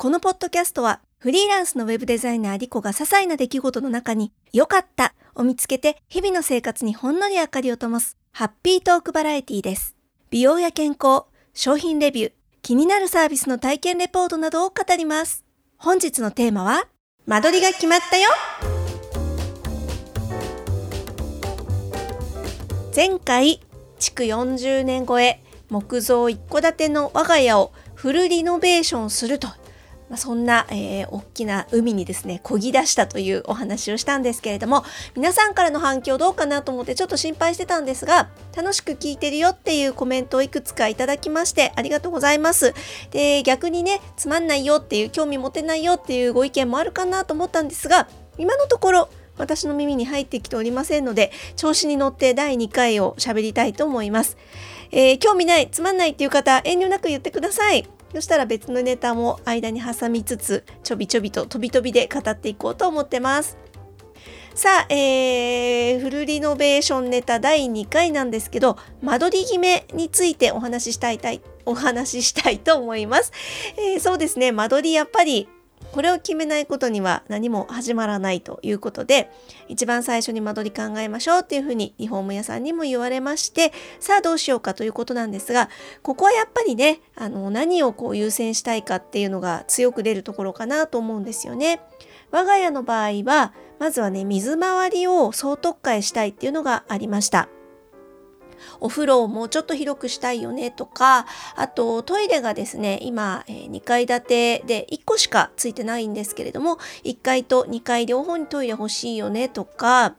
このポッドキャストはフリーランスのウェブデザイナーリコが些細な出来事の中に良かったを見つけて日々の生活にほんのり明かりを灯すハッピートークバラエティです。美容や健康、商品レビュー、気になるサービスの体験レポートなどを語ります。本日のテーマは間取りが決まったよ前回築40年超え木造一戸建ての我が家をフルリノベーションするとまあ、そんな、えー、大きな海にですね、漕ぎ出したというお話をしたんですけれども、皆さんからの反響どうかなと思ってちょっと心配してたんですが、楽しく聞いてるよっていうコメントをいくつかいただきましてありがとうございます。で、逆にね、つまんないよっていう、興味持てないよっていうご意見もあるかなと思ったんですが、今のところ、私の耳に入ってきておりませんので、調子に乗って第2回を喋りたいと思います。えー、興味ない、つまんないっていう方、遠慮なく言ってください。そしたら別のネタも間に挟みつつちょびちょびと飛び飛びで語っていこうと思ってます。さあ、えー、フルリノベーションネタ第2回なんですけど間取り決めについてお話ししたいお話ししたいと思います。えー、そうですね間取りやっぱりこれを決めないことには何も始まらないということで一番最初に間取り考えましょうっていうふうにリフォーム屋さんにも言われましてさあどうしようかということなんですがここはやっぱりねあの何をこう優先したいかっていうのが強く出るところかなと思うんですよね。我が家の場合はまずはね水回りを総特化したいっていうのがありました。お風呂をもうちょっと広くしたいよねとかあとトイレがですね今、え、2階建てで1個しかついてないんですけれども1階と2階両方にトイレ欲しいよねとか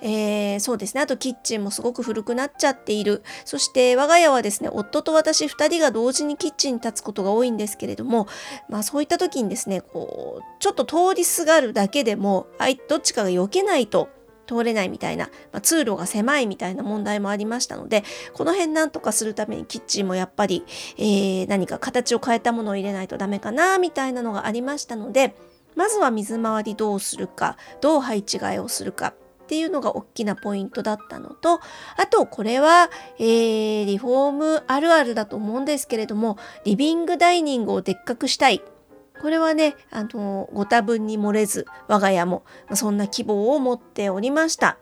えー、そうですね。あとキッチンもすごく古くなっちゃっている。そして我が家はですね夫と私2人が同時にキッチンに立つことが多いんですけれども、まあ、そういった時にですねこうちょっと通りすがるだけでもどっちかが避けないと通れないみたいな、まあ、通路が狭いみたいな問題もありましたのでこの辺なんとかするためにキッチンもやっぱり、えー、何か形を変えたものを入れないとダメかなみたいなのがありましたのでまずは水回りどうするかどう配置替えをするかっていうのが大きなポイントだったのとあとこれは、えー、リフォームあるあるだと思うんですけれどもリビングダイニングをでっかくしたい。これはね、あの、ご多分に漏れず、我が家もそんな希望を持っておりました。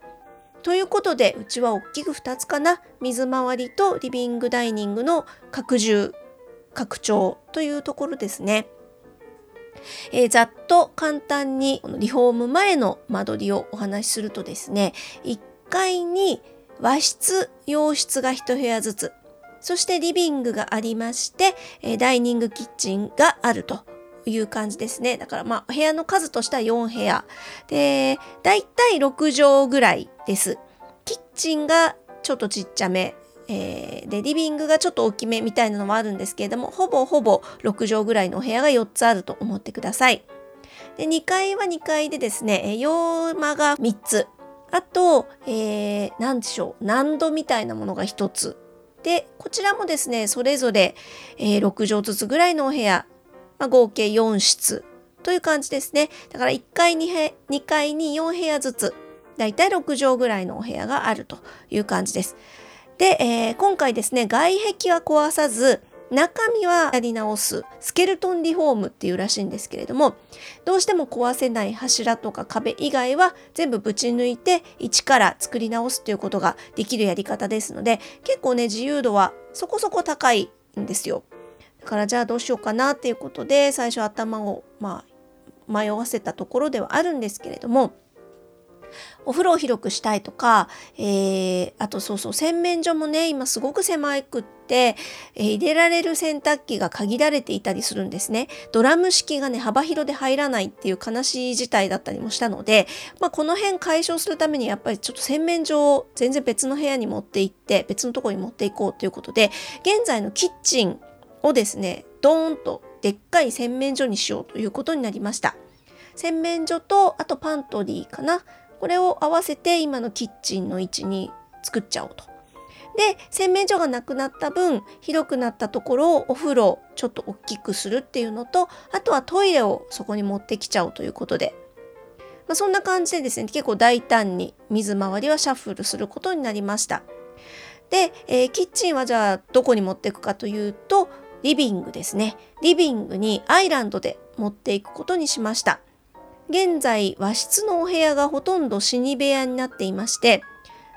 ということで、うちは大きく2つかな。水回りとリビングダイニングの拡充、拡張というところですね。えー、ざっと簡単にリフォーム前の間取りをお話しするとですね、1階に和室、洋室が1部屋ずつ、そしてリビングがありまして、ダイニングキッチンがあるという感じですね。だからまあ部屋の数としては4部屋。で、だいたい6畳ぐらいです。キッチンがちょっとちっちゃめ。えー、でリビングがちょっと大きめみたいなのもあるんですけれどもほぼほぼ6畳ぐらいのお部屋が4つあると思ってください。で2階は2階でですね洋間が3つあと、えー、何でしょう難度みたいなものが1つでこちらもですねそれぞれ、えー、6畳ずつぐらいのお部屋まあ、合計4室という感じですね。だから1階に2階に4部屋ずつ、だいたい6畳ぐらいのお部屋があるという感じです。で、えー、今回ですね、外壁は壊さず、中身はやり直すスケルトンリフォームっていうらしいんですけれどもどうしても壊せない柱とか壁以外は全部ぶち抜いて一から作り直すということができるやり方ですので結構ね自由度はそこそこ高いんですよ。からじゃあどうしようかなっていうことで最初頭をまあ迷わせたところではあるんですけれどもお風呂を広くしたいとか、えー、あとそうそう洗面所もね今すごく狭くって、えー、入れられる洗濯機が限られていたりするんですね。ドラム式がね幅広で入らないっていう悲しい事態だったりもしたので、まあ、この辺解消するためにやっぱりちょっと洗面所を全然別の部屋に持って行って別のとこに持っていこうということで現在のキッチンをですねドーンとでっかい洗面所にしようということになりました。洗面所とあとパントリーかな。これを合わせて今のキッチンの位置に作っちゃおうと。で洗面所がなくなった分広くなったところをお風呂ちょっと大きくするっていうのとあとはトイレをそこに持ってきちゃおうということで、まあ、そんな感じでですね結構大胆に水回りはシャッフルすることになりました。で、えー、キッチンはじゃあどこに持っていくかというとリビングですね。リビングにアイランドで持っていくことにしました。現在和室のお部屋がほとんど死に部屋になっていまして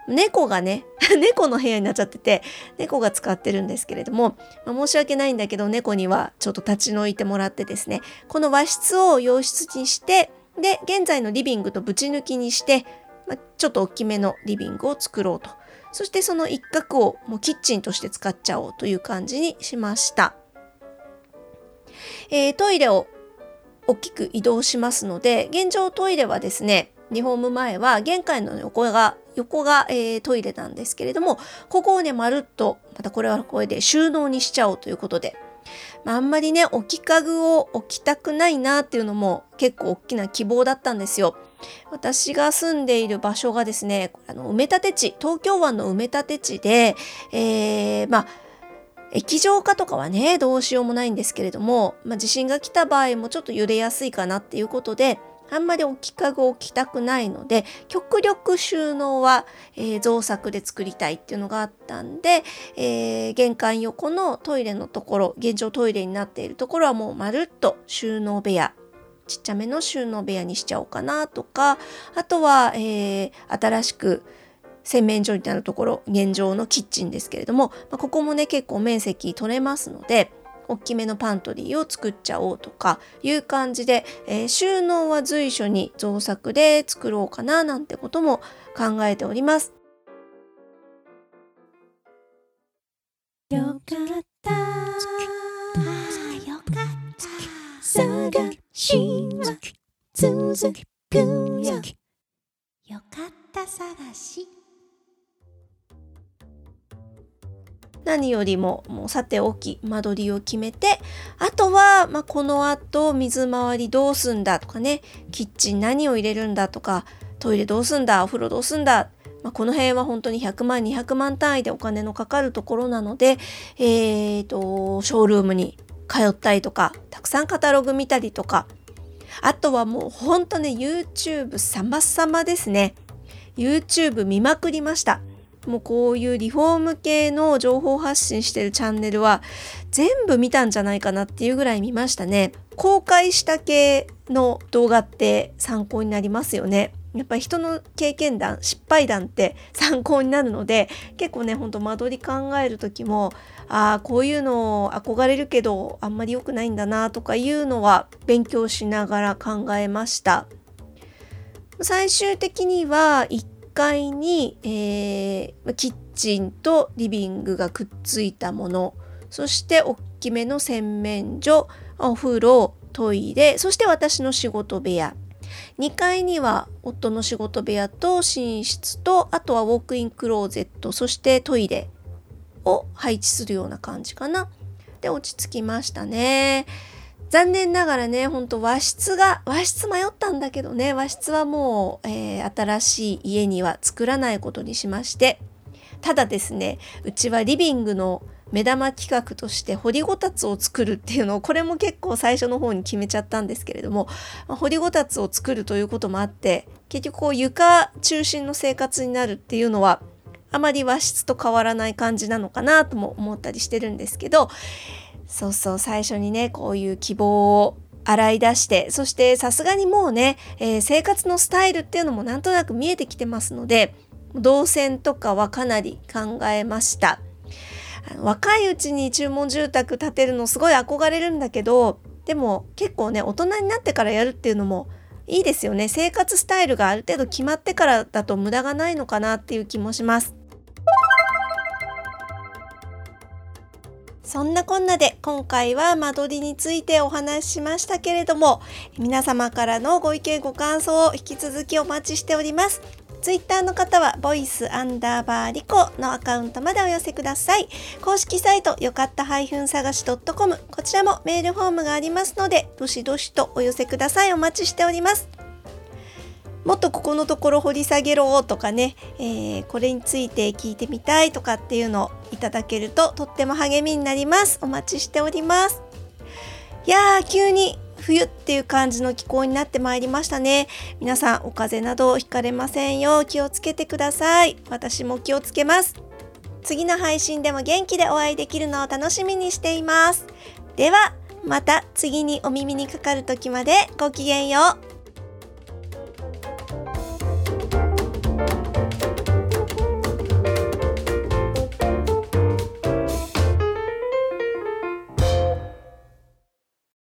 猫がね 猫の部屋になっちゃってて猫が使ってるんですけれども、まあ、申し訳ないんだけど猫にはちょっと立ち退いてもらってですねこの和室を洋室にしてで現在のリビングとぶち抜きにして、まあ、ちょっと大きめのリビングを作ろうと。そしてその一角をもうキッチンとして使っちゃおうという感じにしました。えー、トイレを大きく移動しますので現状トイレはですねリフォーム前は玄関の横が横が、えー、トイレなんですけれどもここをねまるっとまたこれはこれで収納にしちゃおうということで、まあ、あんまりね置き家具を置きたくないなっていうのも結構大きな希望だったんですよ。私が住んでいる場所がですねあの埋め立て地東京湾の埋め立て地で、えー、まあ液状化とかはねどうしようもないんですけれども、まあ、地震が来た場合もちょっと揺れやすいかなっていうことであんまり置き家具を置きたくないので極力収納は、えー、造作で作りたいっていうのがあったんで、えー、玄関横のトイレのところ現状トイレになっているところはもうまるっと収納部屋ちっちゃめの収納部屋にしちゃおうかなとかあとは、えー、新しく洗面所になところ現状のキッチンですけれども、まあ、ここもね結構面積取れますので大きめのパントリーを作っちゃおうとかいう感じで、えー、収納は随所に造作で作ろうかななんてことも考えております。よかっ続くよよかった探し。何よりももうさておき間取りを決めてあとは、まあ、このあと水回りどうすんだとかね。キッチン何を入れるんだとかトイレどうすんだお風呂どうすんだ、まあ、この辺は本当に100万200万単位でお金のかかるところなので、えーと、ショールームに通ったりとかたくさんカタログ見たりとかあとはもうほんとね YouTube 様々ですね YouTube 見まくりました。もうこういうリフォーム系の情報発信してるチャンネルは全部見たんじゃないかなっていうぐらい見ましたね。公開した系の動画って参考になりますよね。やっぱり人の経験談失敗談って参考になるので結構ねほんと間取り考える時もああこういうの憧れるけどあんまり良くないんだなとかいうのは勉強しながら考えました。最終的には1階に、えー、キッチンとリビングがくっついたもの。そして大きめの洗面所お風呂トイレ。そして私の仕事部屋。2階には夫の仕事部屋と寝室とあとはウォークインクローゼットそしてトイレを配置するような感じかな。で落ち着きましたね。残念ながらね、ほんと和室が、和室迷ったんだけどね、和室はもう、えー、新しい家には作らないことにしまして、ただですね、うちはリビングの目玉企画として掘りごたつを作るっていうのをこれも結構最初の方に決めちゃったんですけれども、ま、掘りごたつを作るということもあって結局こう床中心の生活になるっていうのはあまり和室と変わらない感じなのかなとも思ったりしてるんですけどそうそう最初にねこういう希望を洗い出してそしてさすがにもうね、えー、生活のスタイルっていうのもなんとなく見えてきてますので動線とかはかなり考えました。若いうちに注文住宅建てるのすごい憧れるんだけどでも結構ね大人になってからやるっていうのもいいですよね生活スタイルがある程度決まってからだと無駄がないのかなっていう気もしますそんなこんなで今回は間取りについてお話ししましたけれども皆様からのご意見ご感想を引き続きお待ちしております。ツイッターの方はボイスアンダーバーリコのアカウントまでお寄せください。公式サイトよかった探し .com こちらもメールフォームがありますのでどしどしとお寄せください。お待ちしております。もっとここのところ掘り下げろとかね、えー、これについて聞いてみたいとかっていうのをいただけるととっても励みになります。お待ちしております。いやー、急に冬っていう感じの気候になってまいりましたね。皆さんお風邪などひかれませんよう気をつけてください。私も気をつけます。次の配信でも元気でお会いできるのを楽しみにしています。では、また次にお耳にかかる時までごきげんよう。